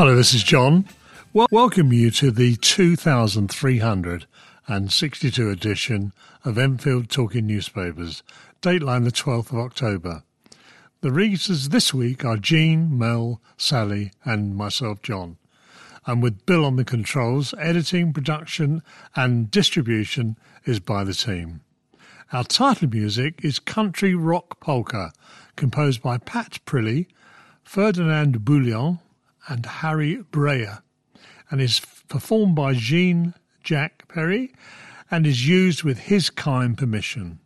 Hello, this is John. Well, welcome you to the 2362 edition of Enfield Talking Newspapers, dateline the 12th of October. The readers this week are Jean, Mel, Sally, and myself, John. And with Bill on the controls, editing, production, and distribution is by the team. Our title music is Country Rock Polka, composed by Pat Prilly, Ferdinand Bouillon, and Harry Breyer, and is performed by Jean Jack Perry and is used with his kind permission.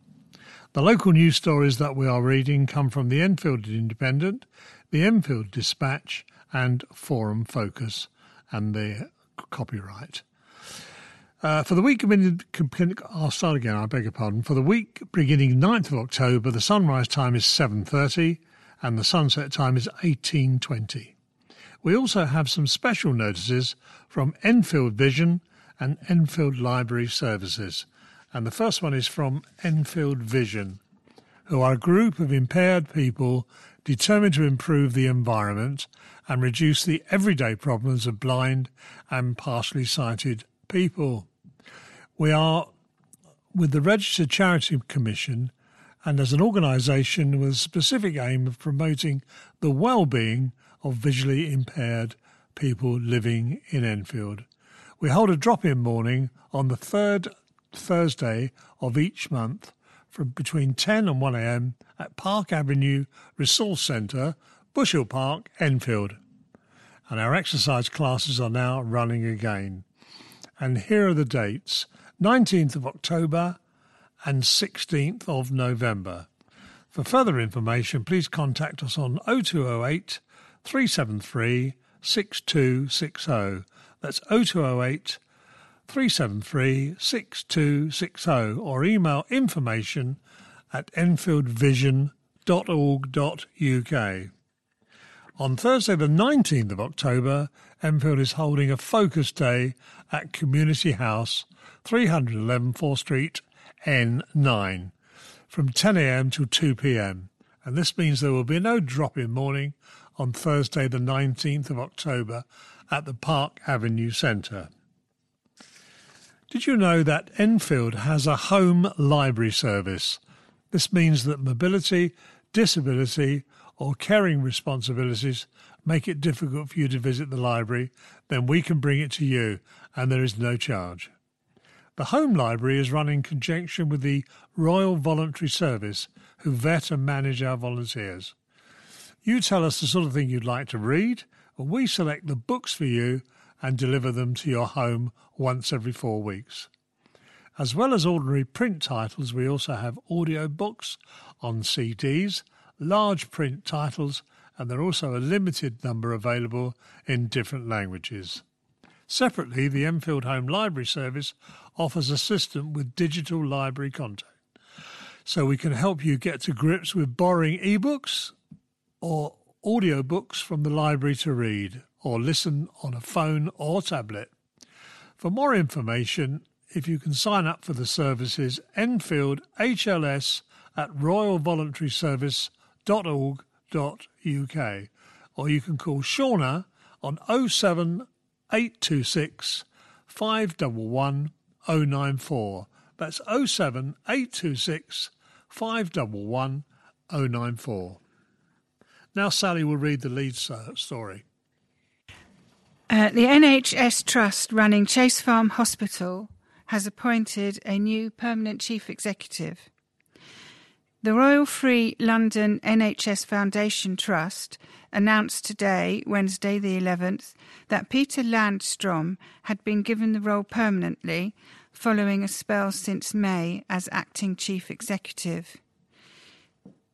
The local news stories that we are reading come from the Enfield Independent, the Enfield Dispatch, and Forum Focus, and their copyright. Uh, for the week beginning, I'll start again. I beg your pardon. For the week beginning 9th of October, the sunrise time is 7:30, and the sunset time is 18:20. We also have some special notices from Enfield Vision and Enfield Library Services. And the first one is from Enfield Vision, who are a group of impaired people determined to improve the environment and reduce the everyday problems of blind and partially sighted people. We are with the Registered Charity Commission and as an organisation with a specific aim of promoting the well-being of visually impaired people living in Enfield. We hold a drop-in morning on the third Thursday of each month from between 10 and 1 a.m. at Park Avenue Resource Centre, Bushhill Park, Enfield. And our exercise classes are now running again. And here are the dates 19th of October and 16th of November. For further information, please contact us on 0208 373 6260. That's 0208 373 6260 or email information at enfieldvision.org.uk. On Thursday, the 19th of October, Enfield is holding a focus day at Community House, 311 Fore Street, N9, from 10am till 2pm. And this means there will be no drop in morning on Thursday, the 19th of October, at the Park Avenue Centre. Did you know that Enfield has a home library service? This means that mobility, disability, or caring responsibilities make it difficult for you to visit the library, then we can bring it to you and there is no charge. The Home Library is run in conjunction with the Royal Voluntary Service, who vet and manage our volunteers. You tell us the sort of thing you'd like to read, and we select the books for you and deliver them to your home once every four weeks. As well as ordinary print titles, we also have audio books on CDs, large print titles, and there are also a limited number available in different languages. Separately, the Enfield Home Library Service offers a system with digital library content. So we can help you get to grips with borrowing ebooks or audiobooks from the library to read or listen on a phone or tablet. For more information, if you can sign up for the services, Enfield HLS at royalvoluntaryservice.org.uk or you can call Shauna on 07826 511 094. That's 07826 511 094. Now Sally will read the lead story. Uh, the NHS Trust running Chase Farm Hospital has appointed a new permanent chief executive. The Royal Free London NHS Foundation Trust announced today, Wednesday the 11th, that Peter Landstrom had been given the role permanently following a spell since May as acting chief executive.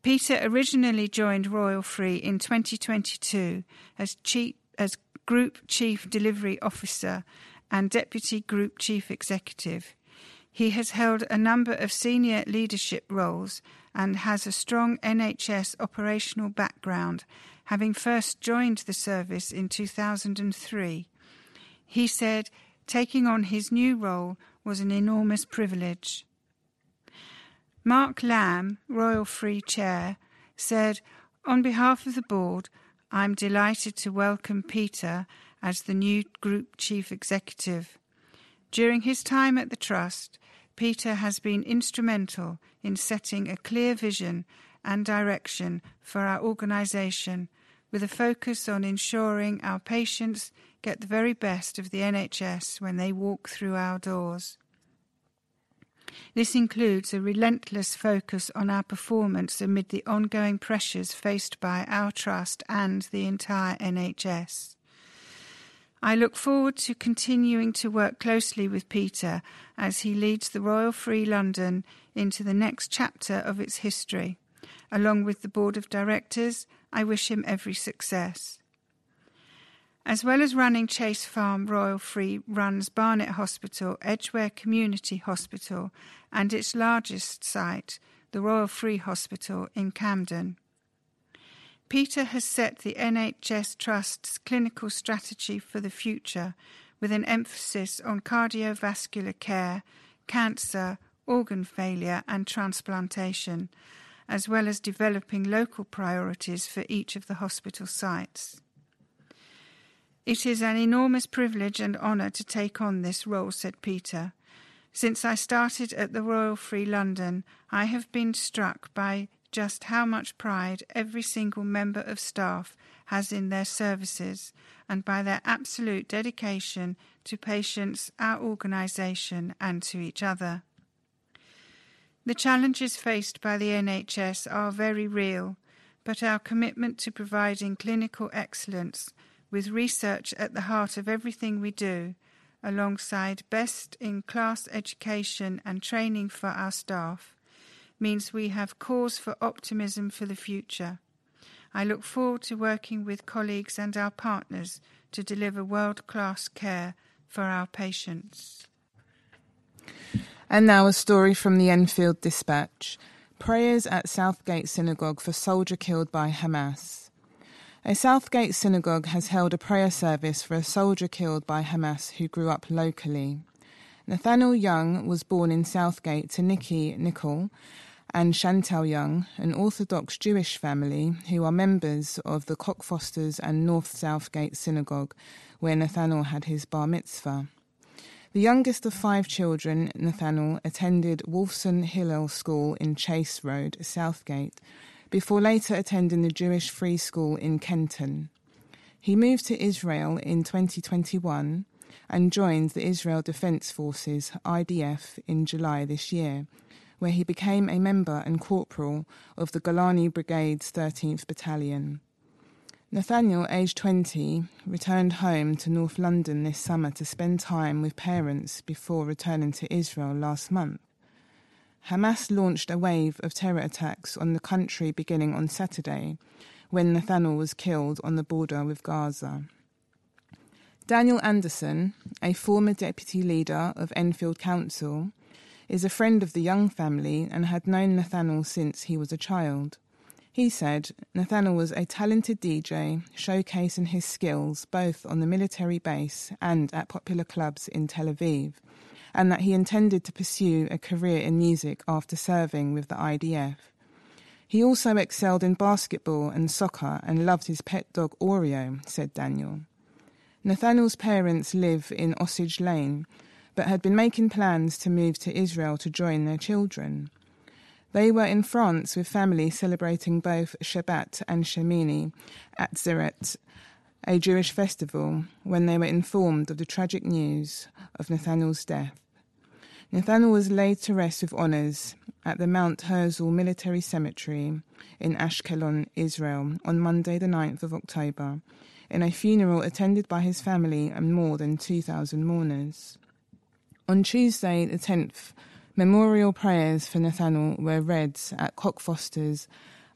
Peter originally joined Royal Free in 2022 as, chief, as Group Chief Delivery Officer and Deputy Group Chief Executive. He has held a number of senior leadership roles and has a strong NHS operational background, having first joined the service in 2003. He said taking on his new role was an enormous privilege. Mark Lamb, Royal Free Chair, said, On behalf of the board, I'm delighted to welcome Peter as the new Group Chief Executive. During his time at the Trust, Peter has been instrumental in setting a clear vision and direction for our organisation with a focus on ensuring our patients get the very best of the NHS when they walk through our doors. This includes a relentless focus on our performance amid the ongoing pressures faced by our Trust and the entire NHS. I look forward to continuing to work closely with Peter as he leads the Royal Free London into the next chapter of its history. Along with the Board of Directors, I wish him every success. As well as running Chase Farm Royal Free runs Barnet Hospital, Edgware Community Hospital, and its largest site, the Royal Free Hospital in Camden. Peter has set the NHS Trust's clinical strategy for the future with an emphasis on cardiovascular care, cancer, organ failure, and transplantation, as well as developing local priorities for each of the hospital sites. It is an enormous privilege and honour to take on this role, said Peter. Since I started at the Royal Free London, I have been struck by just how much pride every single member of staff has in their services and by their absolute dedication to patients, our organisation, and to each other. The challenges faced by the NHS are very real, but our commitment to providing clinical excellence with research at the heart of everything we do, alongside best in class education and training for our staff, means we have cause for optimism for the future. I look forward to working with colleagues and our partners to deliver world class care for our patients. And now a story from the Enfield Dispatch Prayers at Southgate Synagogue for soldier killed by Hamas. A Southgate synagogue has held a prayer service for a soldier killed by Hamas who grew up locally. Nathaniel Young was born in Southgate to Nikki Nicol and Chantal Young, an Orthodox Jewish family who are members of the Cockfosters and North Southgate Synagogue, where Nathaniel had his bar mitzvah. The youngest of five children, Nathaniel, attended Wolfson Hillel School in Chase Road, Southgate, before later attending the Jewish Free School in Kenton. He moved to Israel in 2021 and joined the Israel Defense Forces IDF in July this year, where he became a member and corporal of the Golani Brigade's 13th Battalion. Nathaniel, aged 20, returned home to North London this summer to spend time with parents before returning to Israel last month. Hamas launched a wave of terror attacks on the country beginning on Saturday, when Nathaniel was killed on the border with Gaza. Daniel Anderson, a former deputy leader of Enfield Council, is a friend of the Young family and had known Nathaniel since he was a child. He said Nathaniel was a talented DJ, showcasing his skills both on the military base and at popular clubs in Tel Aviv, and that he intended to pursue a career in music after serving with the IDF. He also excelled in basketball and soccer and loved his pet dog Oreo, said Daniel. Nathaniel's parents live in Osage Lane, but had been making plans to move to Israel to join their children. They were in France with family celebrating both Shabbat and Shemini Atzeret, a Jewish festival, when they were informed of the tragic news of Nathaniel's death. Nathaniel was laid to rest with honours at the Mount Herzl Military Cemetery in Ashkelon, Israel, on Monday, the 9th of October, in a funeral attended by his family and more than 2,000 mourners. On Tuesday, the 10th, memorial prayers for Nathaniel were read at Cockfosters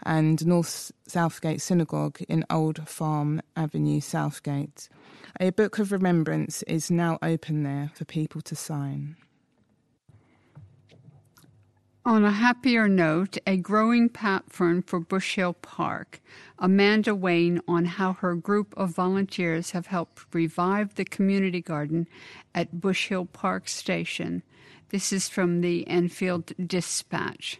and North Southgate Synagogue in Old Farm Avenue, Southgate. A book of remembrance is now open there for people to sign. On a happier note, a growing platform for Bush Hill Park. Amanda Wayne on how her group of volunteers have helped revive the community garden at Bush Hill Park Station. This is from the Enfield Dispatch.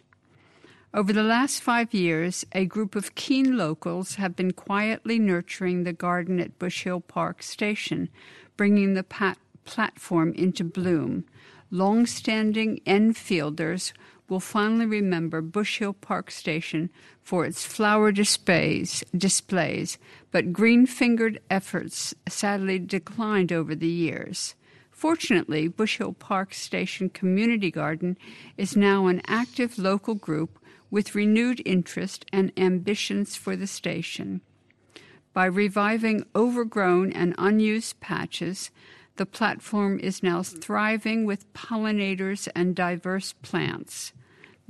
Over the last five years, a group of keen locals have been quietly nurturing the garden at Bush Hill Park Station, bringing the pat- platform into bloom. Long standing Enfielders will finally remember Bush Hill Park Station for its flower displays, displays but green fingered efforts sadly declined over the years. Fortunately, Bush Hill Park Station Community Garden is now an active local group with renewed interest and ambitions for the station. By reviving overgrown and unused patches, the platform is now thriving with pollinators and diverse plants.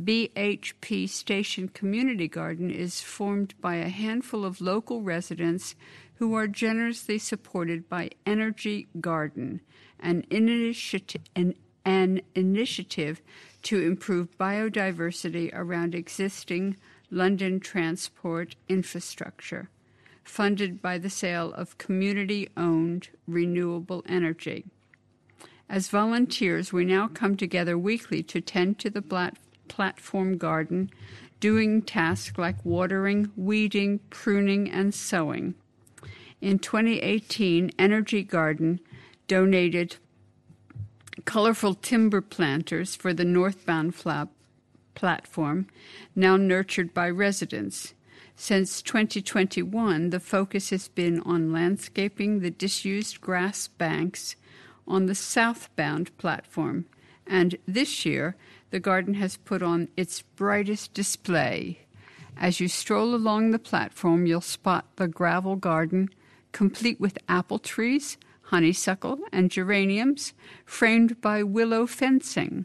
BHP Station Community Garden is formed by a handful of local residents who are generously supported by Energy Garden, an initiative, an, an initiative to improve biodiversity around existing London transport infrastructure, funded by the sale of community owned renewable energy. As volunteers, we now come together weekly to tend to the plat- platform garden, doing tasks like watering, weeding, pruning, and sowing. In 2018, Energy Garden donated colorful timber planters for the northbound flap platform, now nurtured by residents. Since 2021, the focus has been on landscaping the disused grass banks on the southbound platform, and this year the garden has put on its brightest display. As you stroll along the platform, you'll spot the gravel garden, complete with apple trees, honeysuckle, and geraniums, framed by willow fencing.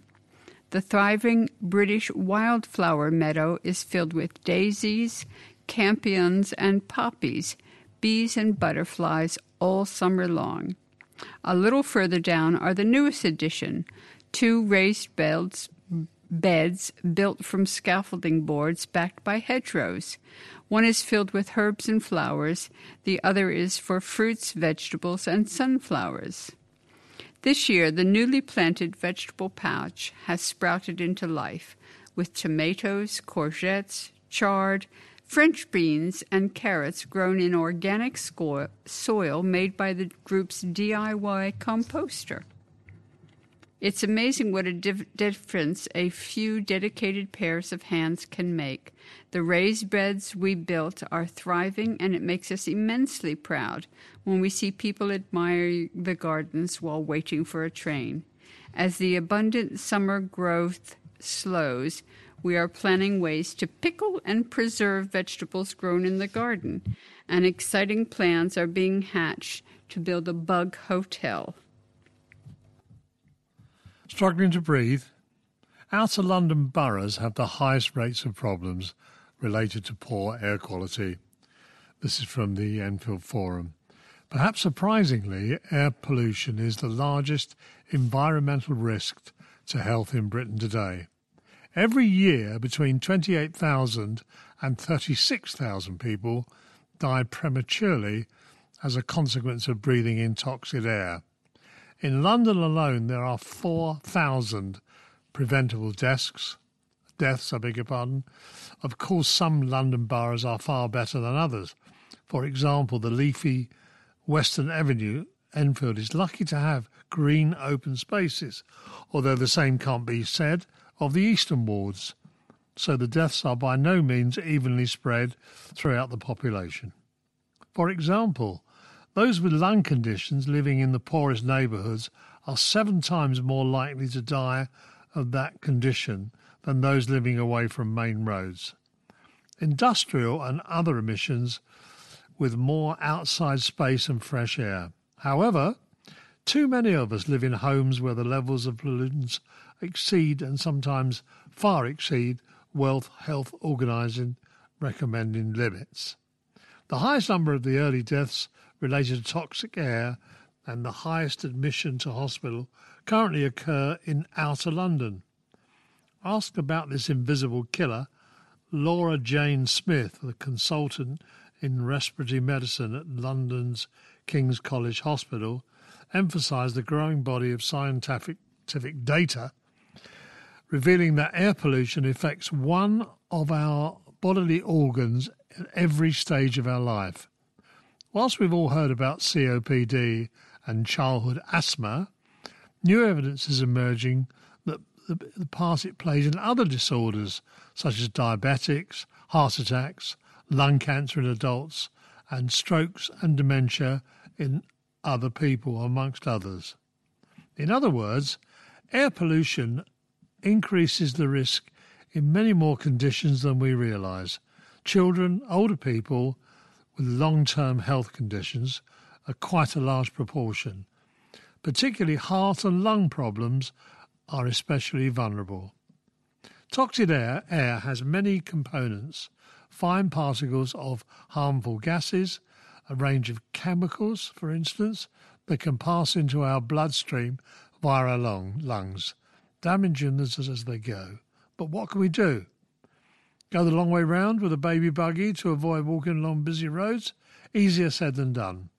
The thriving British wildflower meadow is filled with daisies, campions, and poppies, bees and butterflies all summer long. A little further down are the newest addition, two raised beds, beds built from scaffolding boards backed by hedgerows. One is filled with herbs and flowers, the other is for fruits, vegetables, and sunflowers. This year, the newly planted vegetable patch has sprouted into life with tomatoes, courgettes, chard, French beans, and carrots grown in organic soil made by the group's DIY composter. It's amazing what a difference a few dedicated pairs of hands can make. The raised beds we built are thriving, and it makes us immensely proud when we see people admire the gardens while waiting for a train. As the abundant summer growth slows, we are planning ways to pickle and preserve vegetables grown in the garden, and exciting plans are being hatched to build a bug hotel. Struggling to breathe? Outer London boroughs have the highest rates of problems related to poor air quality. This is from the Enfield Forum. Perhaps surprisingly, air pollution is the largest environmental risk to health in Britain today. Every year, between 28,000 and 36,000 people die prematurely as a consequence of breathing in toxic air. In London alone, there are 4,000 preventable deaths. Deaths, I beg your pardon. Of course, some London boroughs are far better than others. For example, the leafy Western Avenue, Enfield, is lucky to have green open spaces, although the same can't be said of the eastern wards. So the deaths are by no means evenly spread throughout the population. For example, those with lung conditions living in the poorest neighbourhoods are seven times more likely to die of that condition than those living away from main roads. Industrial and other emissions with more outside space and fresh air. However, too many of us live in homes where the levels of pollutants exceed and sometimes far exceed World Health Organizing recommending limits. The highest number of the early deaths related to toxic air and the highest admission to hospital currently occur in outer London. Asked about this invisible killer, Laura Jane Smith, the consultant in respiratory medicine at London's King's College Hospital, emphasised the growing body of scientific data revealing that air pollution affects one of our bodily organs at every stage of our life. Whilst we've all heard about COPD and childhood asthma, new evidence is emerging that the, part it plays in other disorders such as diabetics, heart attacks, lung cancer in adults, and strokes and dementia in other people, amongst others. In other words, air pollution increases the risk in many more conditions than we realise. Children, older people with long term health conditions are quite a large proportion. Particularly heart and lung problems are especially vulnerable. Toxic air, air has many components fine particles of harmful gases, a range of chemicals, for instance, that can pass into our bloodstream via our lung, lungs, damaging us as they go. But what can we do? Go the long way round with a baby buggy to avoid walking along busy roads? Easier said than done.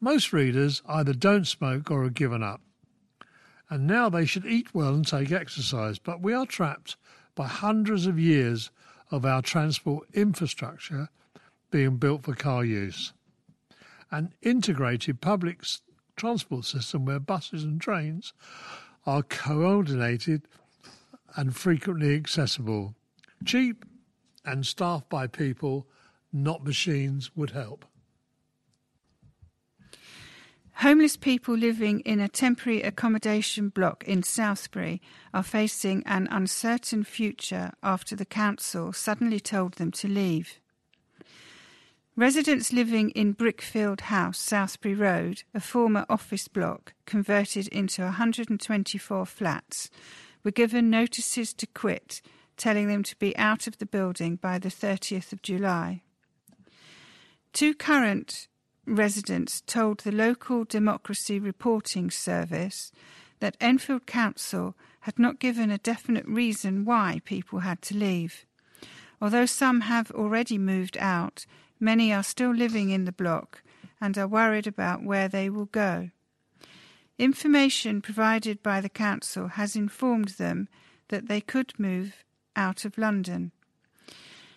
Most readers either don't smoke or have given up. And now they should eat well and take exercise, but we are trapped by hundreds of years of our transport infrastructure being built for car use. An integrated public transport system where buses and trains are coordinated and frequently accessible, cheap and staffed by people, not machines, would help. Homeless people living in a temporary accommodation block in Southbury are facing an uncertain future after the council suddenly told them to leave. Residents living in Brickfield House, Southbury Road, a former office block converted into 124 flats, were given notices to quit, telling them to be out of the building by the 30th of July. Two current residents told the local Democracy Reporting Service that Enfield Council had not given a definite reason why people had to leave. Although some have already moved out, Many are still living in the block and are worried about where they will go. Information provided by the council has informed them that they could move out of London.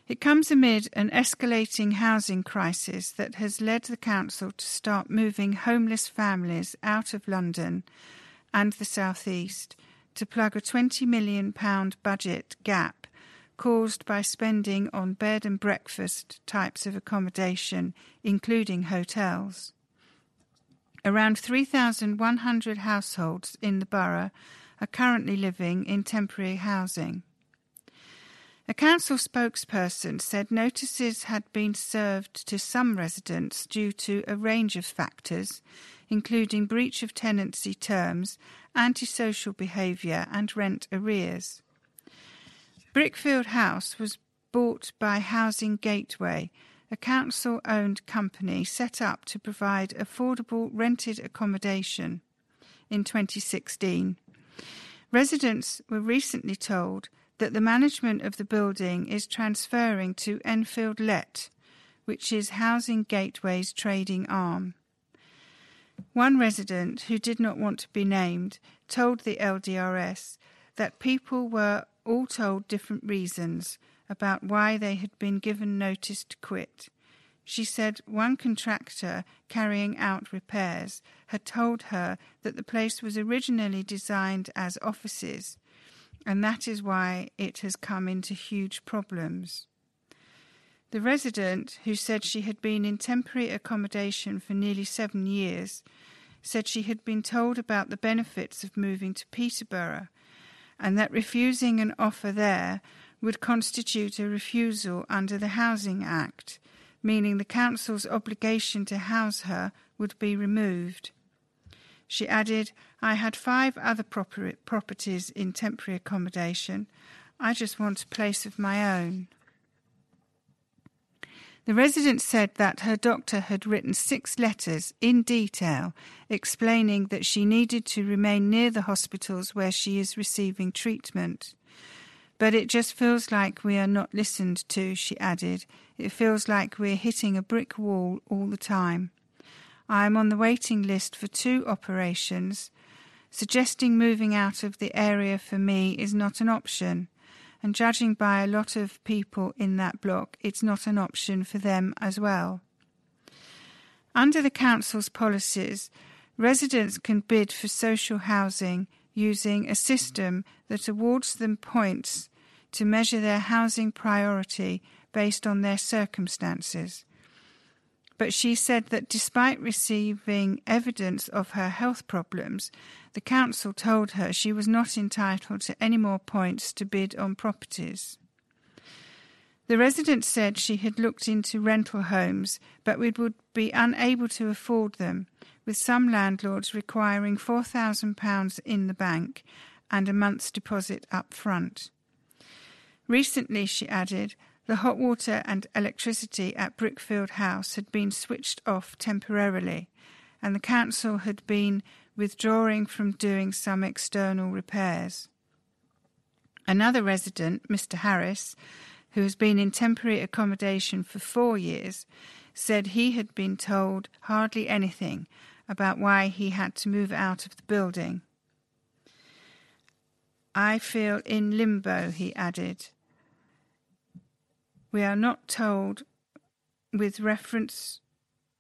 It comes amid an escalating housing crisis that has led the council to start moving homeless families out of London and the South East to plug a £20 million budget gap caused by spending on bed and breakfast types of accommodation, including hotels. Around 3,100 households in the borough are currently living in temporary housing. A council spokesperson said notices had been served to some residents due to a range of factors, including breach of tenancy terms, antisocial behaviour, and rent arrears. Brickfield House was bought by Housing Gateway, a council owned company set up to provide affordable rented accommodation in 2016. Residents were recently told that the management of the building is transferring to Enfield Let, which is Housing Gateway's trading arm. One resident who did not want to be named told the LDRS that people were all told different reasons about why they had been given notice to quit. She said one contractor carrying out repairs had told her that the place was originally designed as offices, and that is why it has come into huge problems. The resident, who said she had been in temporary accommodation for nearly seven years, said she had been told about the benefits of moving to Peterborough and that refusing an offer there would constitute a refusal under the Housing Act, meaning the council's obligation to house her would be removed. She added, I had five other properties in temporary accommodation. I just want a place of my own. The resident said that her doctor had written six letters in detail explaining that she needed to remain near the hospitals where she is receiving treatment. But it just feels like we are not listened to, she added. It feels like we're hitting a brick wall all the time. I am on the waiting list for two operations. Suggesting moving out of the area for me is not an option, and judging by a lot of people in that block, it's not an option for them as well. Under the Council's policies, residents can bid for social housing using a system that awards them points to measure their housing priority based on their circumstances but she said that despite receiving evidence of her health problems, the council told her she was not entitled to any more points to bid on properties. The resident said she had looked into rental homes, but would be unable to afford them, with some landlords requiring £4,000 in the bank and a month's deposit up front. Recently, she added, the hot water and electricity at Brickfield House had been switched off temporarily, and the council had been withdrawing from doing some external repairs. Another resident, Mr. Harris, who has been in temporary accommodation for four years, said he had been told hardly anything about why he had to move out of the building. I feel in limbo, he added. We are not told with reference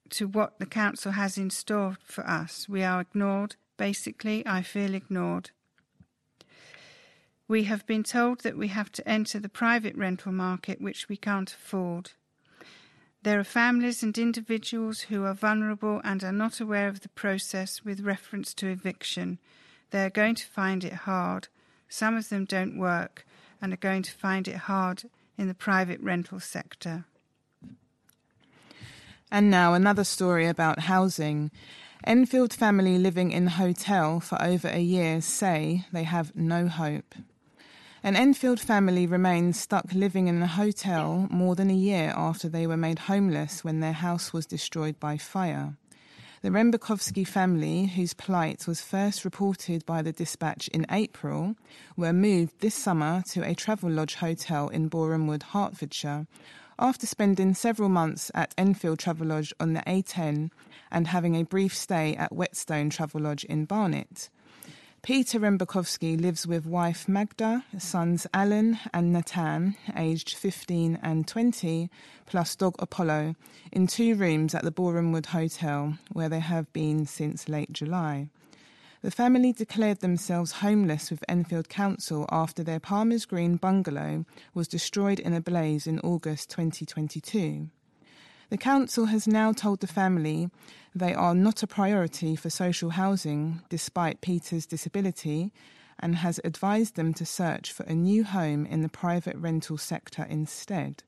to what the council has in store for us. We are ignored. Basically, I feel ignored. We have been told that we have to enter the private rental market, which we can't afford. There are families and individuals who are vulnerable and are not aware of the process with reference to eviction. They are going to find it hard. Some of them don't work and are going to find it hard in the private rental sector. And now another story about housing. Enfield family living in hotel for over a year say they have no hope. An Enfield family remains stuck living in a hotel more than a year after they were made homeless when their house was destroyed by fire. The Rembakovsky family, whose plight was first reported by the dispatch in April, were moved this summer to a Travelodge hotel in Borehamwood, Hertfordshire, after spending several months at Enfield Travelodge on the A10 and having a brief stay at Whetstone Travelodge in Barnet. Peter Rembakovsky lives with wife Magda, sons Alan and Natan, aged 15 and 20, plus dog Apollo, in two rooms at the Borehamwood Hotel, where they have been since late July. The family declared themselves homeless with Enfield Council after their Palmer's Green bungalow was destroyed in a blaze in August 2022. The council has now told the family they are not a priority for social housing despite Peter's disability and has advised them to search for a new home in the private rental sector instead.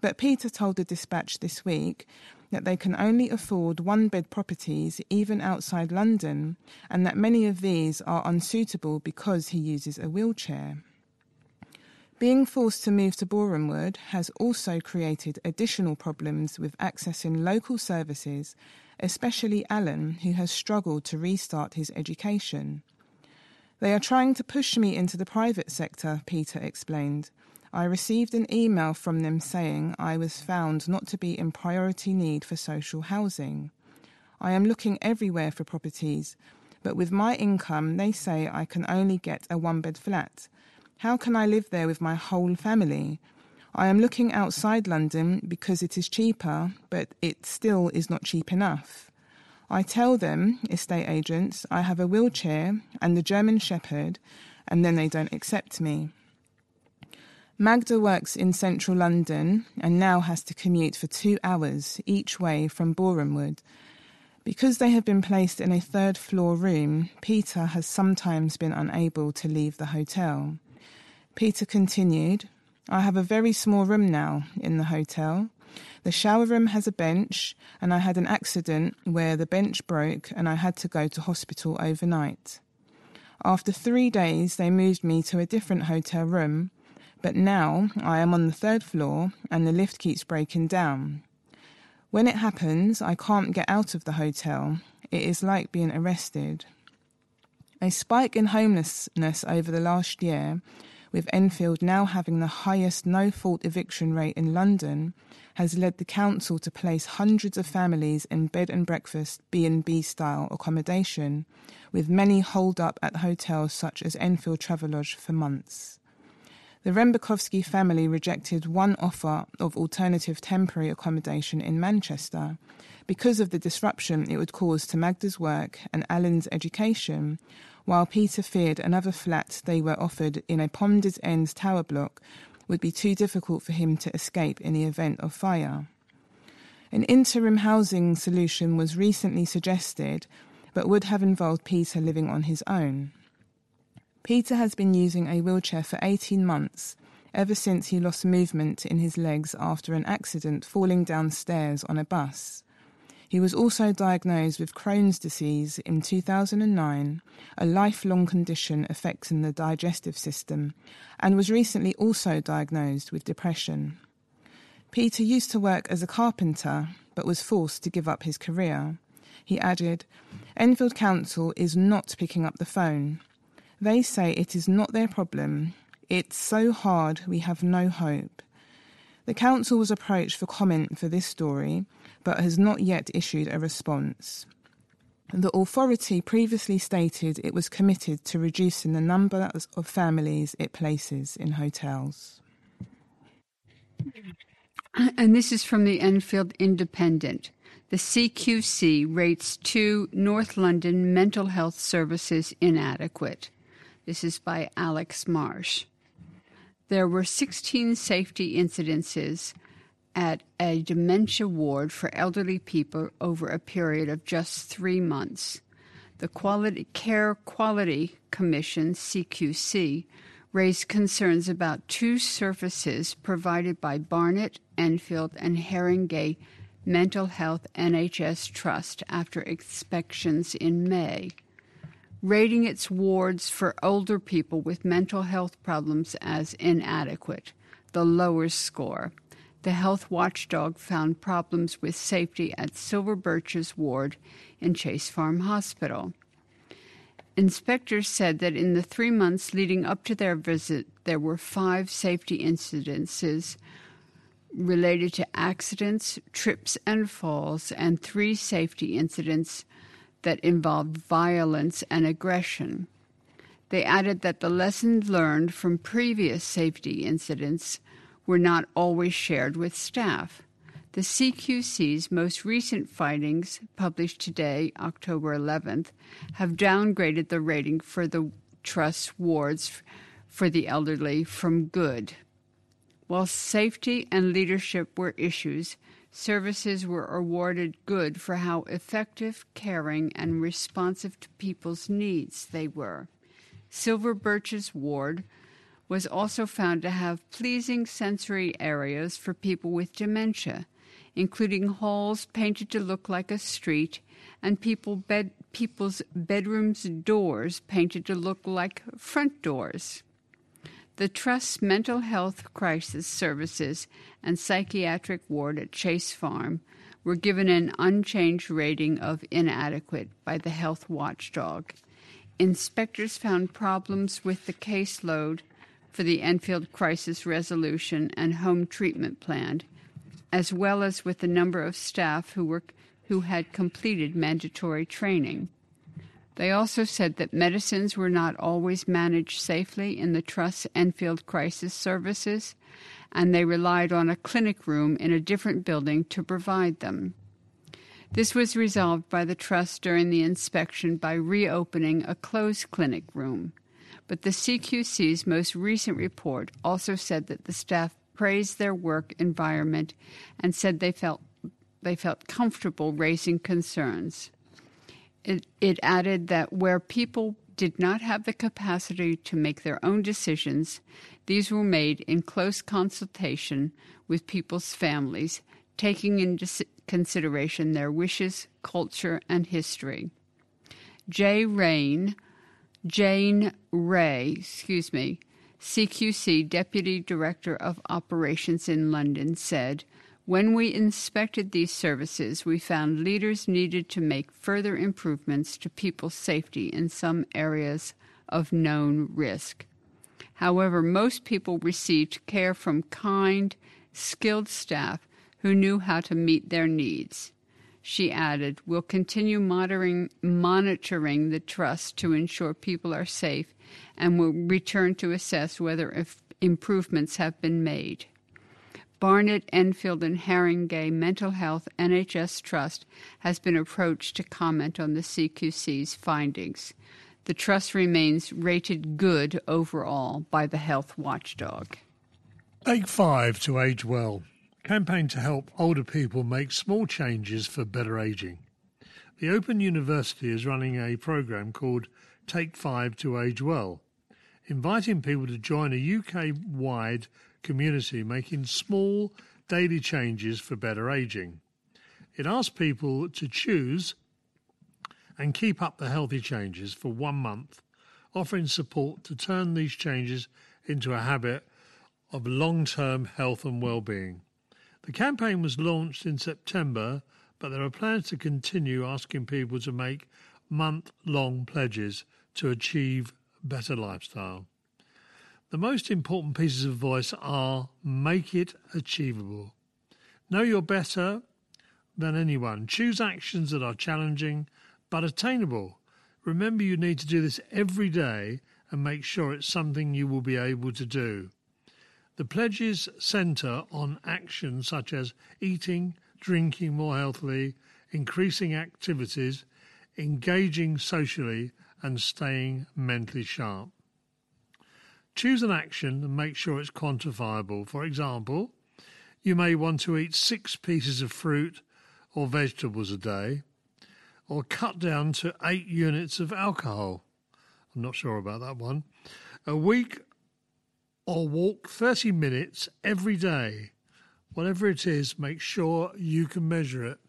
But Peter told the dispatch this week that they can only afford one bed properties even outside London and that many of these are unsuitable because he uses a wheelchair. Being forced to move to Borehamwood has also created additional problems with accessing local services, especially Alan, who has struggled to restart his education. They are trying to push me into the private sector, Peter explained. I received an email from them saying I was found not to be in priority need for social housing. I am looking everywhere for properties, but with my income, they say I can only get a one bed flat how can I live there with my whole family? I am looking outside London because it is cheaper, but it still is not cheap enough. I tell them, estate agents, I have a wheelchair and the German Shepherd, and then they don't accept me. Magda works in central London and now has to commute for two hours each way from Borehamwood. Because they have been placed in a third floor room, Peter has sometimes been unable to leave the hotel. Peter continued, I have a very small room now in the hotel. The shower room has a bench, and I had an accident where the bench broke and I had to go to hospital overnight. After three days, they moved me to a different hotel room, but now I am on the third floor and the lift keeps breaking down. When it happens, I can't get out of the hotel. It is like being arrested. A spike in homelessness over the last year with Enfield now having the highest no fault eviction rate in London, has led the council to place hundreds of families in bed and breakfast B&B style accommodation, with many holed up at hotels such as Enfield Travelodge for months. The Rembakovsky family rejected one offer of alternative temporary accommodation in Manchester because of the disruption it would cause to Magda's work and Alan's education, while Peter feared another flat they were offered in a Ponders End tower block would be too difficult for him to escape in the event of fire. An interim housing solution was recently suggested, but would have involved Peter living on his own. Peter has been using a wheelchair for 18 months, ever since he lost movement in his legs after an accident falling downstairs on a bus. He was also diagnosed with Crohn's disease in 2009, a lifelong condition affecting the digestive system, and was recently also diagnosed with depression. Peter used to work as a carpenter, but was forced to give up his career. He added, Enfield Council is not picking up the phone. They say it is not their problem. It's so hard we have no hope. The council was approached for comment for this story, but has not yet issued a response. The authority previously stated it was committed to reducing the number of families it places in hotels. And this is from the Enfield Independent. The CQC rates two North London mental health services inadequate. This is by Alex Marsh. There were 16 safety incidences at a dementia ward for elderly people over a period of just three months. The Quality Care Quality Commission, CQC, raised concerns about two services provided by Barnet, Enfield, and Haringey Mental Health NHS Trust after inspections in May, rating its wards for older people with mental health problems as inadequate, the lowest score the health watchdog found problems with safety at Silver Birches ward in Chase Farm Hospital. Inspectors said that in the three months leading up to their visit, there were five safety incidences related to accidents, trips, and falls, and three safety incidents that involved violence and aggression. They added that the lessons learned from previous safety incidents were not always shared with staff. The CQC's most recent findings, published today, October 11th, have downgraded the rating for the Trust wards for the elderly from good. While safety and leadership were issues, services were awarded good for how effective, caring, and responsive to people's needs they were. Silver Birches Ward was also found to have pleasing sensory areas for people with dementia, including halls painted to look like a street and people bed, people's bedrooms' doors painted to look like front doors. The Trust's mental health crisis services and psychiatric ward at Chase Farm were given an unchanged rating of inadequate by the health watchdog. Inspectors found problems with the caseload for the Enfield Crisis Resolution and Home Treatment Plan, as well as with the number of staff who were who had completed mandatory training. They also said that medicines were not always managed safely in the Trust's Enfield Crisis Services, and they relied on a clinic room in a different building to provide them. This was resolved by the Trust during the inspection by reopening a closed clinic room. But the CQC's most recent report also said that the staff praised their work environment and said they felt they felt comfortable raising concerns. It, it added that where people did not have the capacity to make their own decisions, these were made in close consultation with people's families, taking into consideration their wishes, culture, and history. Jay Rain, Jane Ray, excuse me, CQC Deputy Director of Operations in London, said, When we inspected these services, we found leaders needed to make further improvements to people's safety in some areas of known risk. However, most people received care from kind, skilled staff who knew how to meet their needs. She added, We'll continue monitoring, monitoring the trust to ensure people are safe and will return to assess whether improvements have been made. Barnet, Enfield, and Haringey Mental Health NHS Trust has been approached to comment on the CQC's findings. The trust remains rated good overall by the health watchdog. Take five to age well. Campaign to help older people make small changes for better aging. The Open University is running a program called Take Five to Age Well, inviting people to join a UK wide community making small daily changes for better aging. It asks people to choose and keep up the healthy changes for one month, offering support to turn these changes into a habit of long term health and well being. The campaign was launched in September, but there are plans to continue asking people to make month long pledges to achieve better lifestyle. The most important pieces of advice are make it achievable. Know you're better than anyone. Choose actions that are challenging but attainable. Remember, you need to do this every day and make sure it's something you will be able to do. The pledges centre on actions such as eating, drinking more healthily, increasing activities, engaging socially, and staying mentally sharp. Choose an action and make sure it's quantifiable. For example, you may want to eat six pieces of fruit or vegetables a day, or cut down to eight units of alcohol. I'm not sure about that one. A week or walk 30 minutes every day. Whatever it is, make sure you can measure it.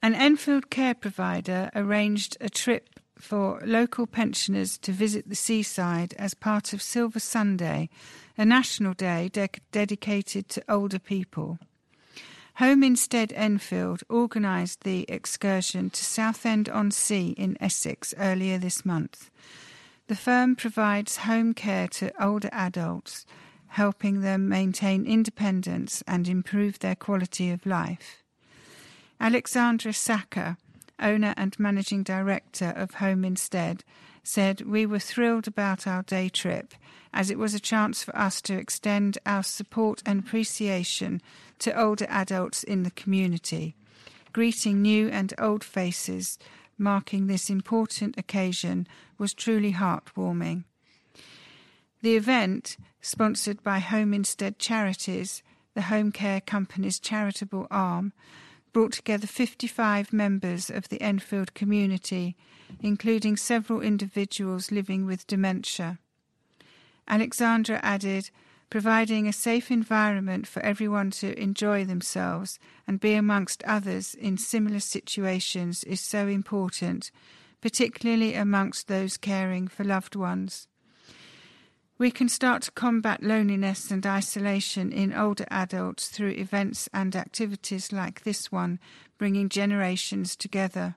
An Enfield care provider arranged a trip for local pensioners to visit the seaside as part of Silver Sunday, a national day de- dedicated to older people. Home Instead Enfield organised the excursion to Southend on Sea in Essex earlier this month. The firm provides home care to older adults, helping them maintain independence and improve their quality of life. Alexandra Sacker, owner and managing director of Home Instead, said, We were thrilled about our day trip as it was a chance for us to extend our support and appreciation to older adults in the community. Greeting new and old faces marking this important occasion was truly heartwarming. The event, sponsored by Home Instead Charities, the home care company's charitable arm, brought together 55 members of the Enfield community, including several individuals living with dementia. Alexandra added, providing a safe environment for everyone to enjoy themselves and be amongst others in similar situations is so important, particularly amongst those caring for loved ones. We can start to combat loneliness and isolation in older adults through events and activities like this one, bringing generations together.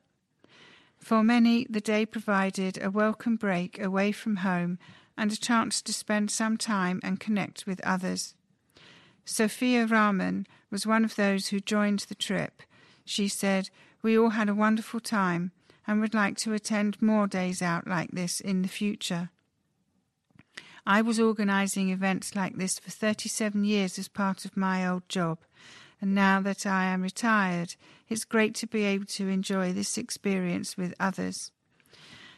For many, the day provided a welcome break away from home and a chance to spend some time and connect with others. Sophia Rahman was one of those who joined the trip. She said, We all had a wonderful time and would like to attend more days out like this in the future. I was organising events like this for 37 years as part of my old job, and now that I am retired, it's great to be able to enjoy this experience with others.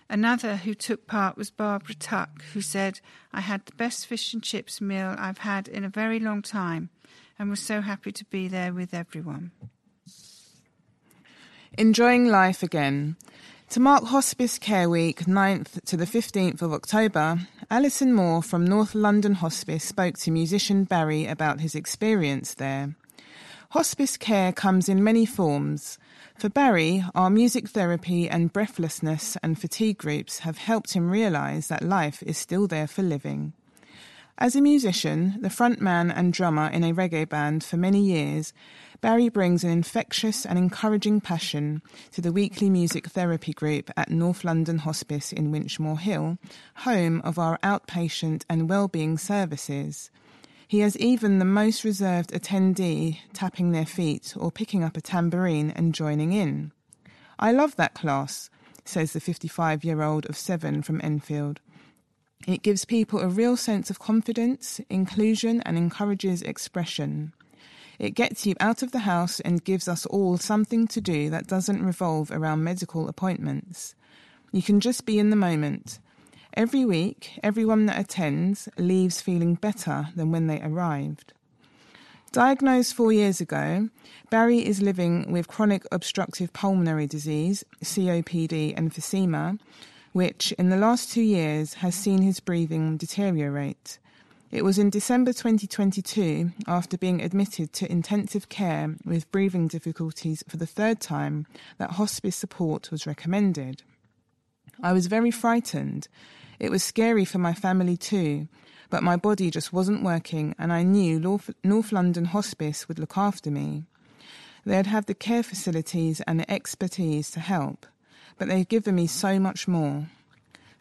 Another who took part was Barbara Tuck, who said, I had the best fish and chips meal I've had in a very long time and was so happy to be there with everyone. Enjoying life again. To mark Hospice Care Week 9th to the 15th of October, Alison Moore from North London Hospice spoke to musician Barry about his experience there. Hospice care comes in many forms. For Barry, our music therapy and breathlessness and fatigue groups have helped him realise that life is still there for living. As a musician, the frontman and drummer in a reggae band for many years, Barry brings an infectious and encouraging passion to the weekly music therapy group at North London Hospice in Winchmore Hill, home of our outpatient and well-being services. He has even the most reserved attendee tapping their feet or picking up a tambourine and joining in. I love that class, says the 55 year old of seven from Enfield. It gives people a real sense of confidence, inclusion, and encourages expression. It gets you out of the house and gives us all something to do that doesn't revolve around medical appointments. You can just be in the moment. Every week, everyone that attends leaves feeling better than when they arrived. Diagnosed four years ago, Barry is living with chronic obstructive pulmonary disease, COPD, and emphysema, which in the last two years has seen his breathing deteriorate. It was in December 2022, after being admitted to intensive care with breathing difficulties for the third time, that hospice support was recommended. I was very frightened. It was scary for my family too, but my body just wasn't working, and I knew North, London Hospice would look after me. They'd have the care facilities and the expertise to help but they've given me so much more.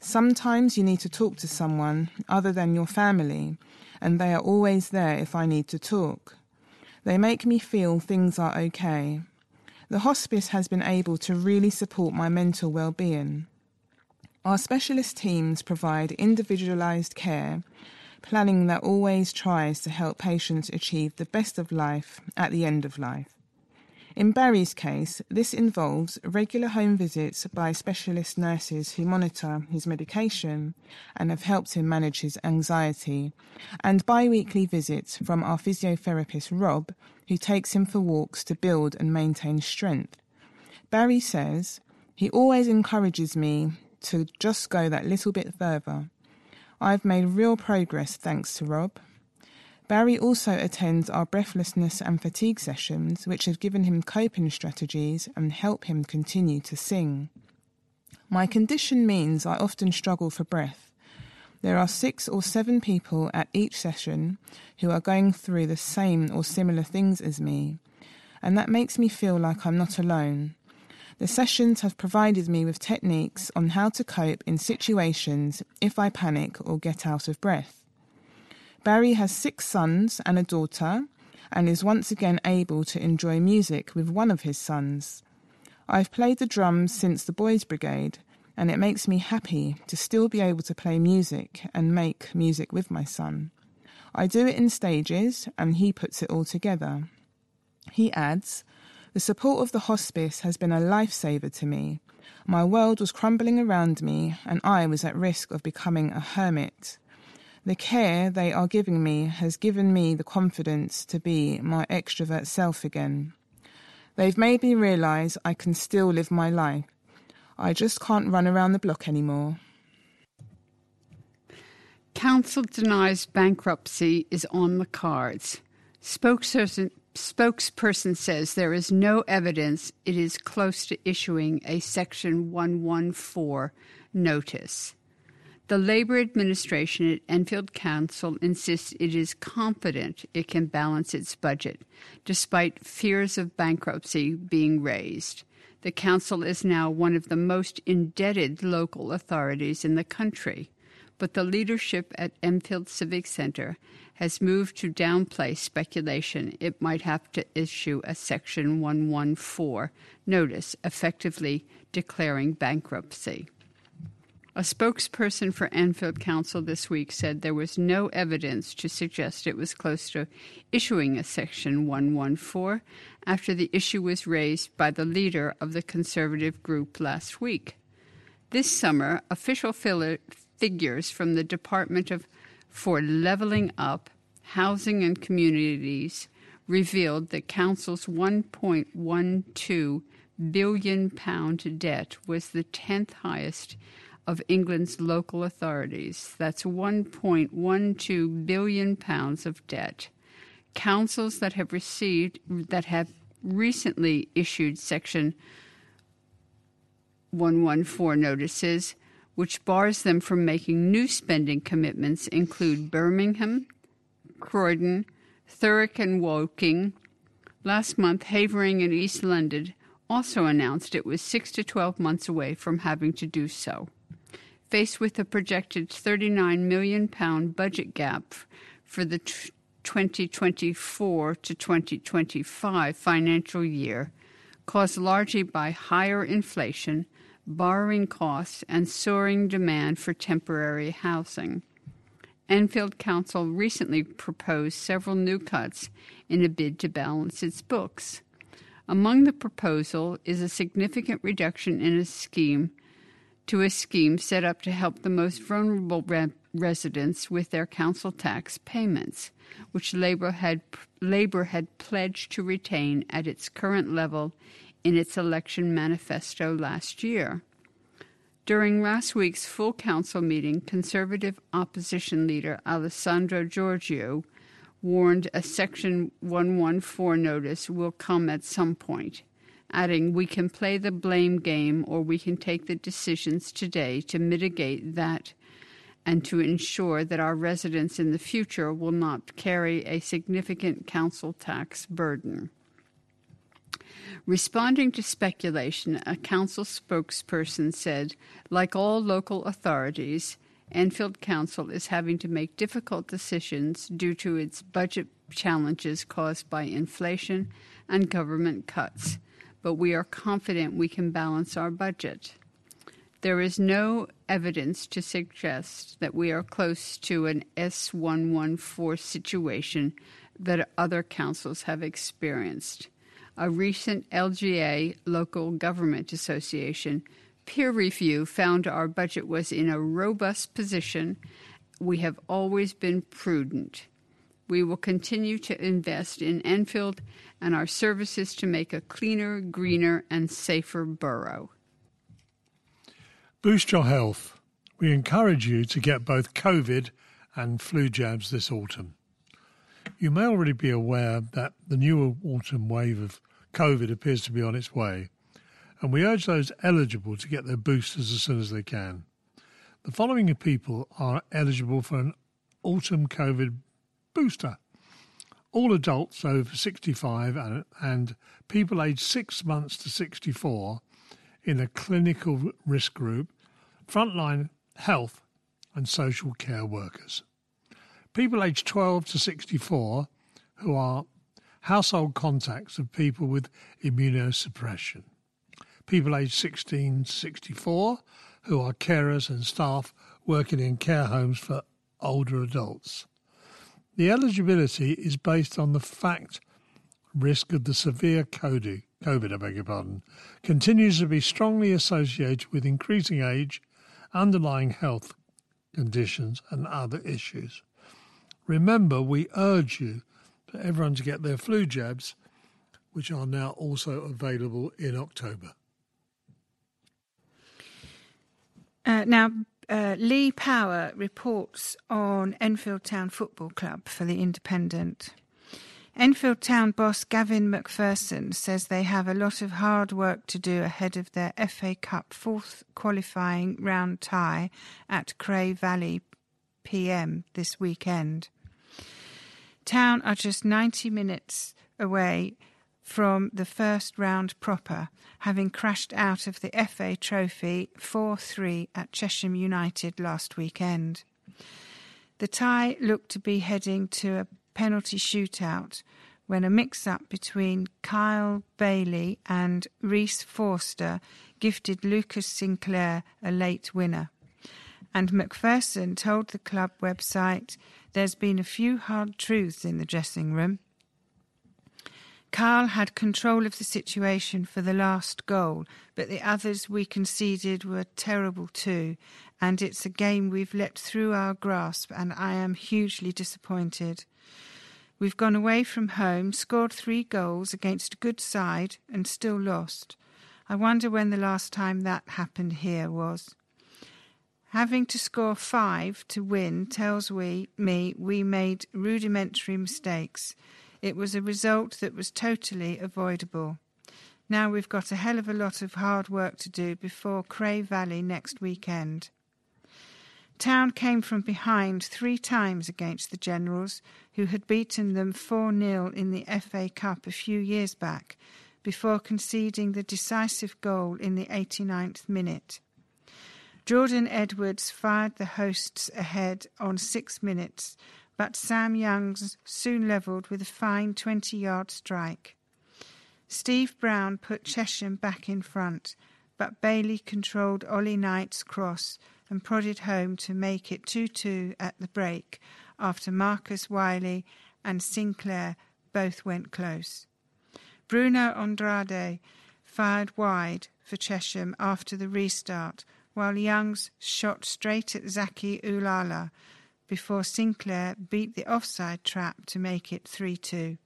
Sometimes you need to talk to someone other than your family, and they are always there if I need to talk. They make me feel things are okay. The hospice has been able to really support my mental well being. Our specialist teams provide individualised care, planning that always tries to help patients achieve the best of life at the end of life. In Barry's case, this involves regular home visits by specialist nurses who monitor his medication and have helped him manage his anxiety, and bi weekly visits from our physiotherapist Rob, who takes him for walks to build and maintain strength. Barry says, He always encourages me to just go that little bit further. I've made real progress thanks to Rob. Barry also attends our breathlessness and fatigue sessions, which have given him coping strategies and help him continue to sing. My condition means I often struggle for breath. There are six or seven people at each session who are going through the same or similar things as me, and that makes me feel like I'm not alone. The sessions have provided me with techniques on how to cope in situations if I panic or get out of breath. Barry has six sons and a daughter and is once again able to enjoy music with one of his sons. I've played the drums since the Boys Brigade, and it makes me happy to still be able to play music and make music with my son. I do it in stages, and he puts it all together. He adds, The support of the hospice has been a lifesaver to me. My world was crumbling around me, and I was at risk of becoming a hermit. The care they are giving me has given me the confidence to be my extrovert self again. They've made me realise I can still live my life. I just can't run around the block anymore. Council denies bankruptcy is on the cards. Spokesperson, spokesperson says there is no evidence it is close to issuing a Section 114 notice. The Labour administration at Enfield Council insists it is confident it can balance its budget, despite fears of bankruptcy being raised. The council is now one of the most indebted local authorities in the country, but the leadership at Enfield Civic Center has moved to downplay speculation it might have to issue a Section 114 notice, effectively declaring bankruptcy. A spokesperson for Enfield Council this week said there was no evidence to suggest it was close to issuing a Section 114 after the issue was raised by the leader of the conservative group last week. This summer, official figures from the Department of for Levelling Up, Housing and Communities revealed that Council's 1.12 billion pound debt was the 10th highest of England's local authorities. That's 1.12 billion pounds of debt. Councils that have received that have recently issued section 114 notices which bars them from making new spending commitments, include Birmingham, Croydon, Thurrock, and Woking. Last month, Havering and East London also announced it was 6 to 12 months away from having to do so. Faced with a projected £39 million budget gap for the 2024 to 2025 financial year, caused largely by higher inflation, borrowing costs, and soaring demand for temporary housing. Enfield Council recently proposed several new cuts in a bid to balance its books. Among the proposal is a significant reduction in a scheme to a scheme set up to help the most vulnerable re- residents with their council tax payments, which Labor had Labor had pledged to retain at its current level in its election manifesto last year. During last week's full council meeting, Conservative opposition leader Alessandro Georgiou warned a Section 114 notice will come at some point, adding, We can play the blame game or we can take the decisions today to mitigate that and to ensure that our residents in the future will not carry a significant council tax burden. Responding to speculation, a council spokesperson said, like all local authorities, Enfield Council is having to make difficult decisions due to its budget challenges caused by inflation and government cuts, but we are confident we can balance our budget. There is no evidence to suggest that we are close to an S114 situation that other councils have experienced. A recent LGA, Local Government Association, peer review found our budget was in a robust position. We have always been prudent. We will continue to invest in Enfield and our services to make a cleaner, greener, and safer borough. Boost your health. We encourage you to get both COVID and flu jabs this autumn. You may already be aware that the new autumn wave of COVID appears to be on its way, and we urge those eligible to get their boosters as soon as they can. The following people are eligible for an autumn COVID booster. All adults over 65 and, and people aged 6 months to 64 in a clinical risk group, frontline health and social care workers. People aged 12 to 64 who are household contacts of people with immunosuppression. People aged 16 to 64 who are carers and staff working in care homes for older adults. The eligibility is based on the fact risk of the severe COVID, COVID, I beg your pardon, continues to be strongly associated with increasing age, underlying health conditions, and other issues. Remember, we urge you for everyone to get their flu jabs, which are now also available in October. Uh, now, uh, Lee Power reports on Enfield Town Football Club for The Independent. Enfield Town boss Gavin McPherson says they have a lot of hard work to do ahead of their FA Cup fourth qualifying round tie at Cray Valley PM this weekend. Town are just 90 minutes away from the first round proper, having crashed out of the FA Trophy 4 3 at Chesham United last weekend. The tie looked to be heading to a penalty shootout when a mix up between Kyle Bailey and Reese Forster gifted Lucas Sinclair a late winner. And McPherson told the club website there's been a few hard truths in the dressing room. Carl had control of the situation for the last goal, but the others we conceded were terrible too, and it's a game we've let through our grasp, and I am hugely disappointed. We've gone away from home, scored three goals against a good side, and still lost. I wonder when the last time that happened here was. Having to score five to win tells we, me we made rudimentary mistakes. It was a result that was totally avoidable. Now we've got a hell of a lot of hard work to do before Cray Valley next weekend. Town came from behind three times against the Generals, who had beaten them 4 0 in the FA Cup a few years back, before conceding the decisive goal in the 89th minute. Jordan Edwards fired the hosts ahead on six minutes, but Sam Youngs soon levelled with a fine 20 yard strike. Steve Brown put Chesham back in front, but Bailey controlled Ollie Knight's cross and prodded home to make it 2 2 at the break after Marcus Wiley and Sinclair both went close. Bruno Andrade fired wide for Chesham after the restart, while Youngs shot straight at Zaki Ulala before Sinclair beat the offside trap to make it 3 2.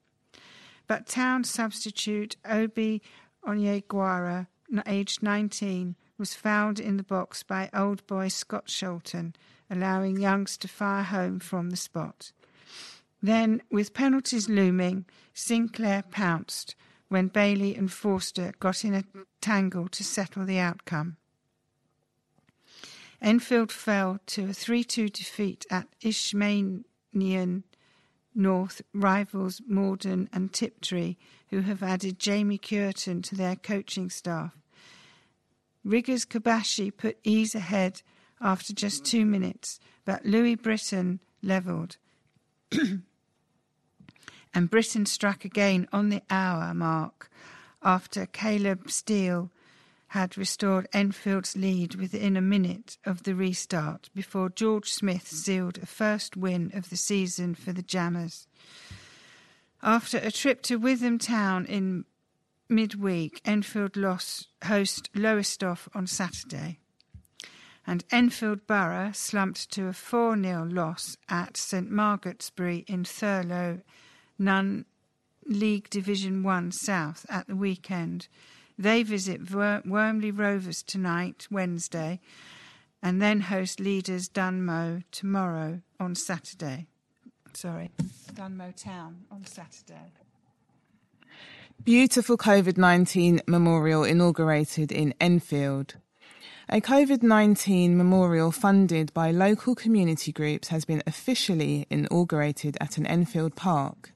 But Town substitute Obi Onyeguara, aged 19, was fouled in the box by old boy Scott Sholton, allowing Youngs to fire home from the spot. Then, with penalties looming, Sinclair pounced when Bailey and Forster got in a tangle to settle the outcome. Enfield fell to a 3 2 defeat at Isthmian North rivals Maldon and Tiptree, who have added Jamie Cureton to their coaching staff. Riggers Kabashi put ease ahead after just two minutes, but Louis Britton levelled. and Britton struck again on the hour mark after Caleb Steele had restored Enfield's lead within a minute of the restart before George Smith sealed a first win of the season for the Jammers. After a trip to Witham Town in midweek, Enfield lost host Lowestoft on Saturday. And Enfield Borough slumped to a 4 0 loss at St Margaretsbury in Thurlow, Nunn League Division 1 South at the weekend they visit Wormley Rovers tonight, Wednesday, and then host leaders Dunmow tomorrow on Saturday. Sorry, Dunmow Town on Saturday. Beautiful COVID 19 memorial inaugurated in Enfield. A COVID 19 memorial funded by local community groups has been officially inaugurated at an Enfield park.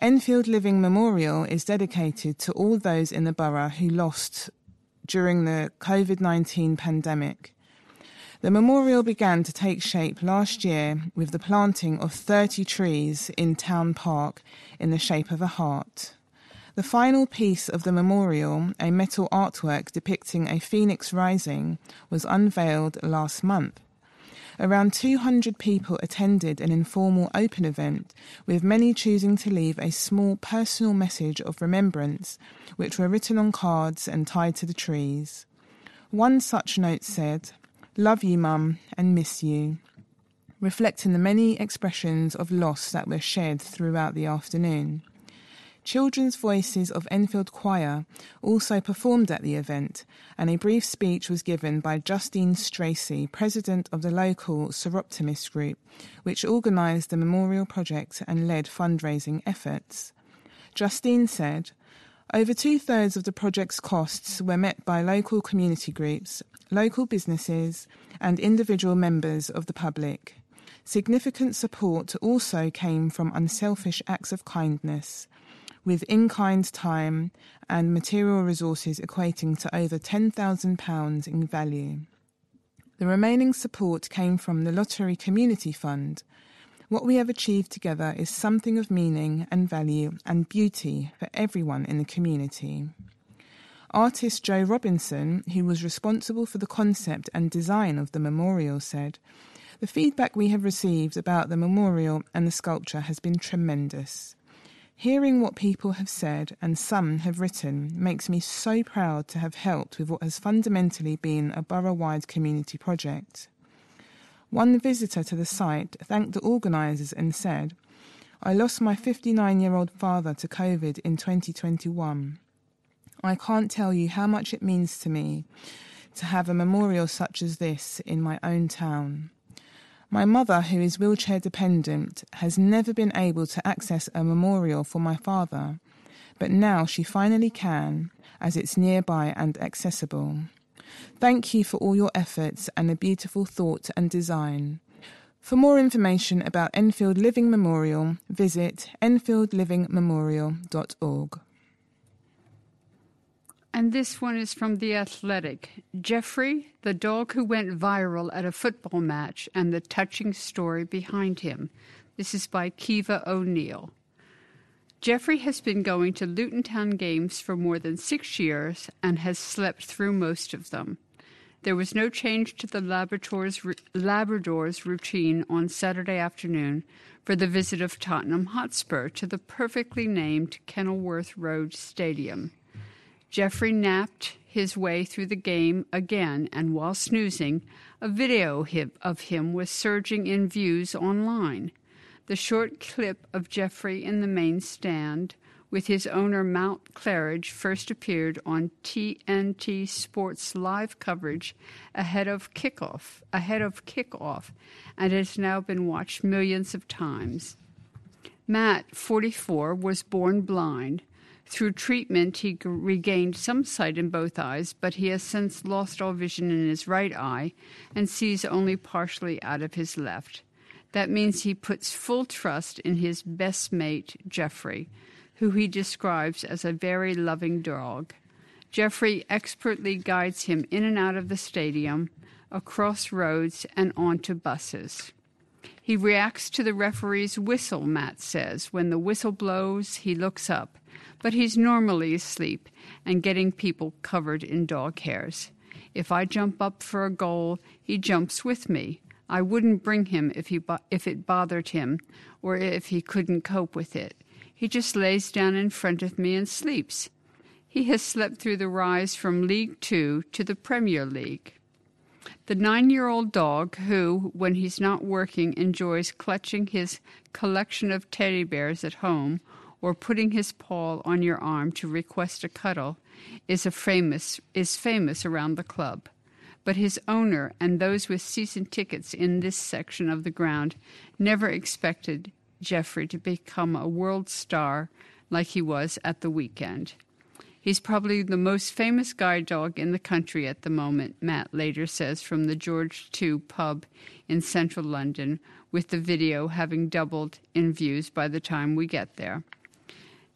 Enfield Living Memorial is dedicated to all those in the borough who lost during the COVID 19 pandemic. The memorial began to take shape last year with the planting of 30 trees in Town Park in the shape of a heart. The final piece of the memorial, a metal artwork depicting a phoenix rising, was unveiled last month. Around 200 people attended an informal open event, with many choosing to leave a small personal message of remembrance, which were written on cards and tied to the trees. One such note said, Love you, Mum, and miss you, reflecting the many expressions of loss that were shared throughout the afternoon. Children's Voices of Enfield Choir also performed at the event, and a brief speech was given by Justine Stracy, president of the local Soroptimist group, which organised the memorial project and led fundraising efforts. Justine said, over two thirds of the project's costs were met by local community groups, local businesses, and individual members of the public. Significant support also came from unselfish acts of kindness, with in kind time and material resources equating to over £10,000 in value. The remaining support came from the Lottery Community Fund. What we have achieved together is something of meaning and value and beauty for everyone in the community. Artist Joe Robinson, who was responsible for the concept and design of the memorial, said, The feedback we have received about the memorial and the sculpture has been tremendous. Hearing what people have said and some have written makes me so proud to have helped with what has fundamentally been a borough wide community project. One visitor to the site thanked the organisers and said, I lost my 59 year old father to COVID in 2021. I can't tell you how much it means to me to have a memorial such as this in my own town. My mother, who is wheelchair dependent, has never been able to access a memorial for my father, but now she finally can, as it's nearby and accessible. Thank you for all your efforts and a beautiful thought and design. For more information about Enfield Living Memorial, visit enfieldlivingmemorial.org. And this one is from The Athletic. Jeffrey, the dog who went viral at a football match, and the touching story behind him. This is by Caoimhe O'Neill. Jeffrey has been going to Luton Town games for more than six years and has slept through most of them. There was no change to the Labrador's, Labrador's routine on Saturday afternoon for the visit of Tottenham Hotspur to the perfectly named Kenilworth Road Stadium. Jeffrey napped his way through the game again, and while snoozing, a video of him was surging in views online. The short clip of Jeffrey in the main stand with his owner Matt Claridge first appeared on TNT Sports live coverage ahead of kickoff, ahead of kickoff, and has now been watched millions of times. Matt, 44, was born blind, through treatment, he regained some sight in both eyes, but he has since lost all vision in his right eye and sees only partially out of his left. That means he puts full trust in his best mate, Jeffrey, who he describes as a very loving dog. Jeffrey expertly guides him in and out of the stadium, across roads, and onto buses. He reacts to the referee's whistle, Matt says. When the whistle blows, he looks up but he's normally asleep and getting people covered in dog hairs. If I jump up for a goal, he jumps with me. I wouldn't bring him if, he bo- if it bothered him or if he couldn't cope with it. He just lays down in front of me and sleeps. He has slept through the rise from League Two to the Premier League. The nine year old dog, who, when he's not working, enjoys clutching his collection of teddy bears at home or putting his paw on your arm to request a cuddle is a famous is famous around the club. But his owner and those with season tickets in this section of the ground never expected Jeffrey to become a world star like he was at the weekend. He's probably the most famous guide dog in the country at the moment, Matt later says from the George II pub in central London, with the video having doubled in views by the time we get there.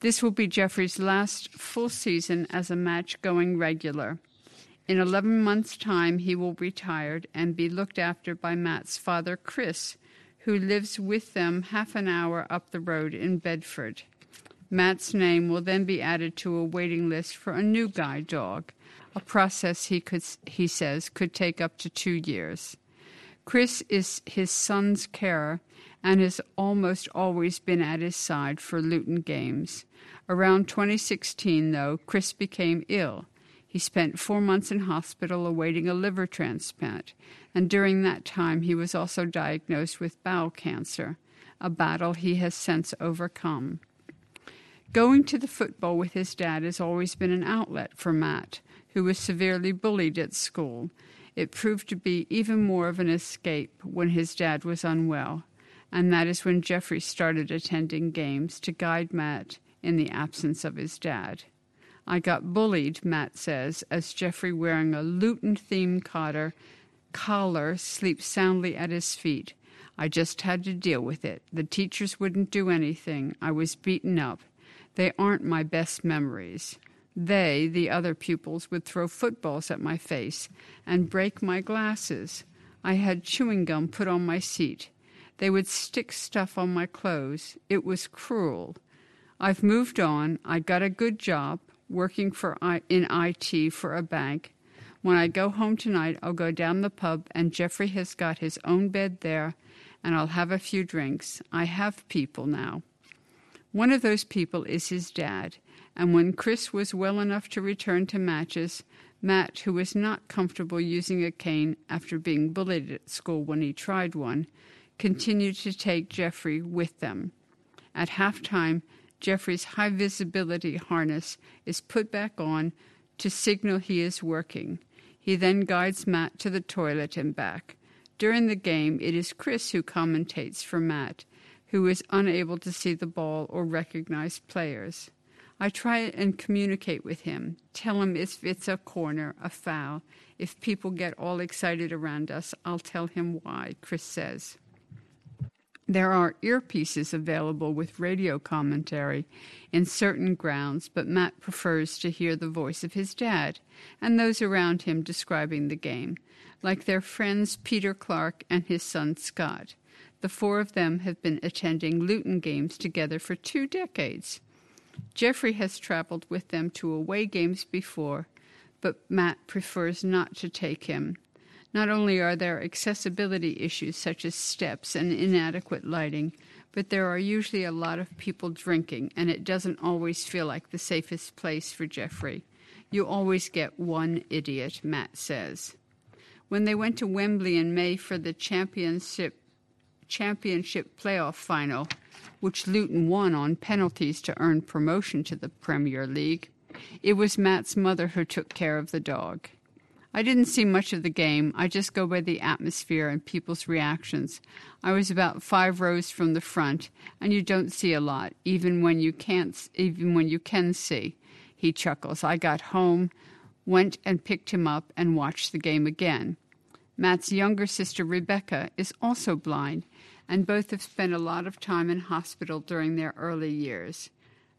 This will be Jeffrey's last full season as a match going regular. In 11 months' time, he will retire and be looked after by Matt's father, Chris, who lives with them half an hour up the road in Bedford. Matt's name will then be added to a waiting list for a new guide dog, a process he, could, he says could take up to two years. Chris is his son's carer and has almost always been at his side for Luton games. Around 2016, though, Chris became ill. He spent four months in hospital awaiting a liver transplant, and during that time he was also diagnosed with bowel cancer, a battle he has since overcome. Going to the football with his dad has always been an outlet for Matt, who was severely bullied at school. It proved to be even more of an escape when his dad was unwell, and that is when Jeffrey started attending games to guide Matt in the absence of his dad. I got bullied, Matt says, as Jeffrey, wearing a Luton themed collar, collar, sleeps soundly at his feet. I just had to deal with it. The teachers wouldn't do anything. I was beaten up. They aren't my best memories. They, the other pupils, would throw footballs at my face and break my glasses. I had chewing gum put on my seat. They would stick stuff on my clothes. It was cruel. I've moved on. I got a good job working for in IT for a bank. When I go home tonight, I'll go down the pub and Jeffrey has got his own bed there and I'll have a few drinks. I have people now. One of those people is his dad, and when Chris was well enough to return to matches, Matt, who was not comfortable using a cane after being bullied at school when he tried one, continued to take Jeffrey with them. At halftime, Jeffrey's high visibility harness is put back on to signal he is working. He then guides Matt to the toilet and back. During the game, it is Chris who commentates for Matt, who is unable to see the ball or recognize players. I try and communicate with him, tell him if it's a corner, a foul. If people get all excited around us, I'll tell him why, Chris says. There are earpieces available with radio commentary in certain grounds, but Matt prefers to hear the voice of his dad and those around him describing the game, like their friends Peter Clark and his son Scott. The four of them have been attending Luton games together for two decades. Jeffrey has traveled with them to away games before, but Matt prefers not to take him. Not only are there accessibility issues such as steps and inadequate lighting, but there are usually a lot of people drinking, and it doesn't always feel like the safest place for Jeffrey. You always get one idiot, Matt says. When they went to Wembley in May for the championship championship playoff final, which Luton won on penalties to earn promotion to the Premier League, it was Matt's mother who took care of the dog. I didn't see much of the game. I just go by the atmosphere and people's reactions. I was about five rows from the front, and you don't see a lot, even when you can't, even when you can see. He chuckles. I got home, went and picked him up, and watched the game again. Matt's younger sister Rebecca is also blind, and both have spent a lot of time in hospital during their early years.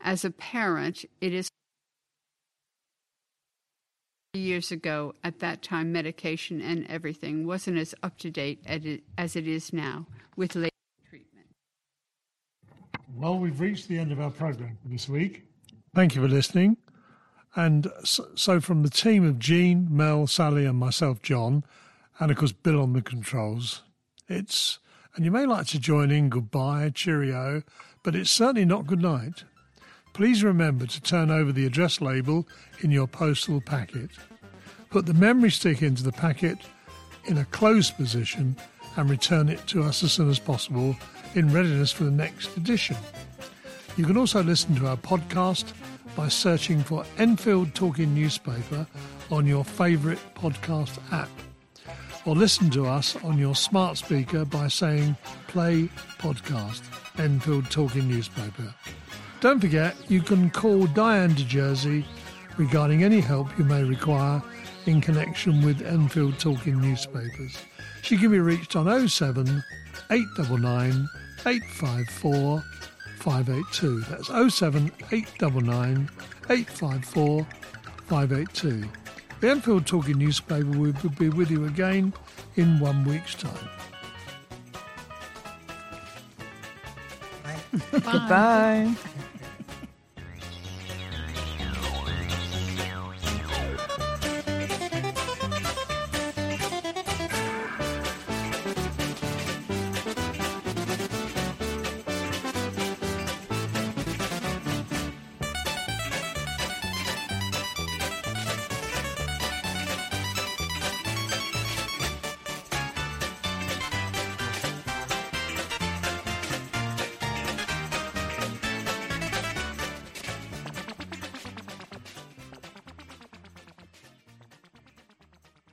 As a parent, it is years ago, at that time, medication and everything wasn't as up to date as it is now with late treatment. Well, we've reached the end of our program for this week. Thank you for listening. And so, from the team of Jean, Mel, Sally, and myself, John, and of course Bill on the controls, it's and you may like to join in goodbye, cheerio, but it's certainly not good night please remember to turn over the address label in your postal packet. Put the memory stick into the packet in a closed position and return it to us as soon as possible in readiness for the next edition. You can also listen to our podcast by searching for Enfield Talking Newspaper on your favourite podcast app. Or listen to us on your smart speaker by saying Play Podcast, Enfield Talking Newspaper. Don't forget, you can call Diane de Jersey regarding any help you may require in connection with Enfield Talking newspapers. She can be reached on 07 899 854 582. That's 07 899 854 582. The Enfield Talking newspaper will be with you again in one week's time. Bye. Goodbye.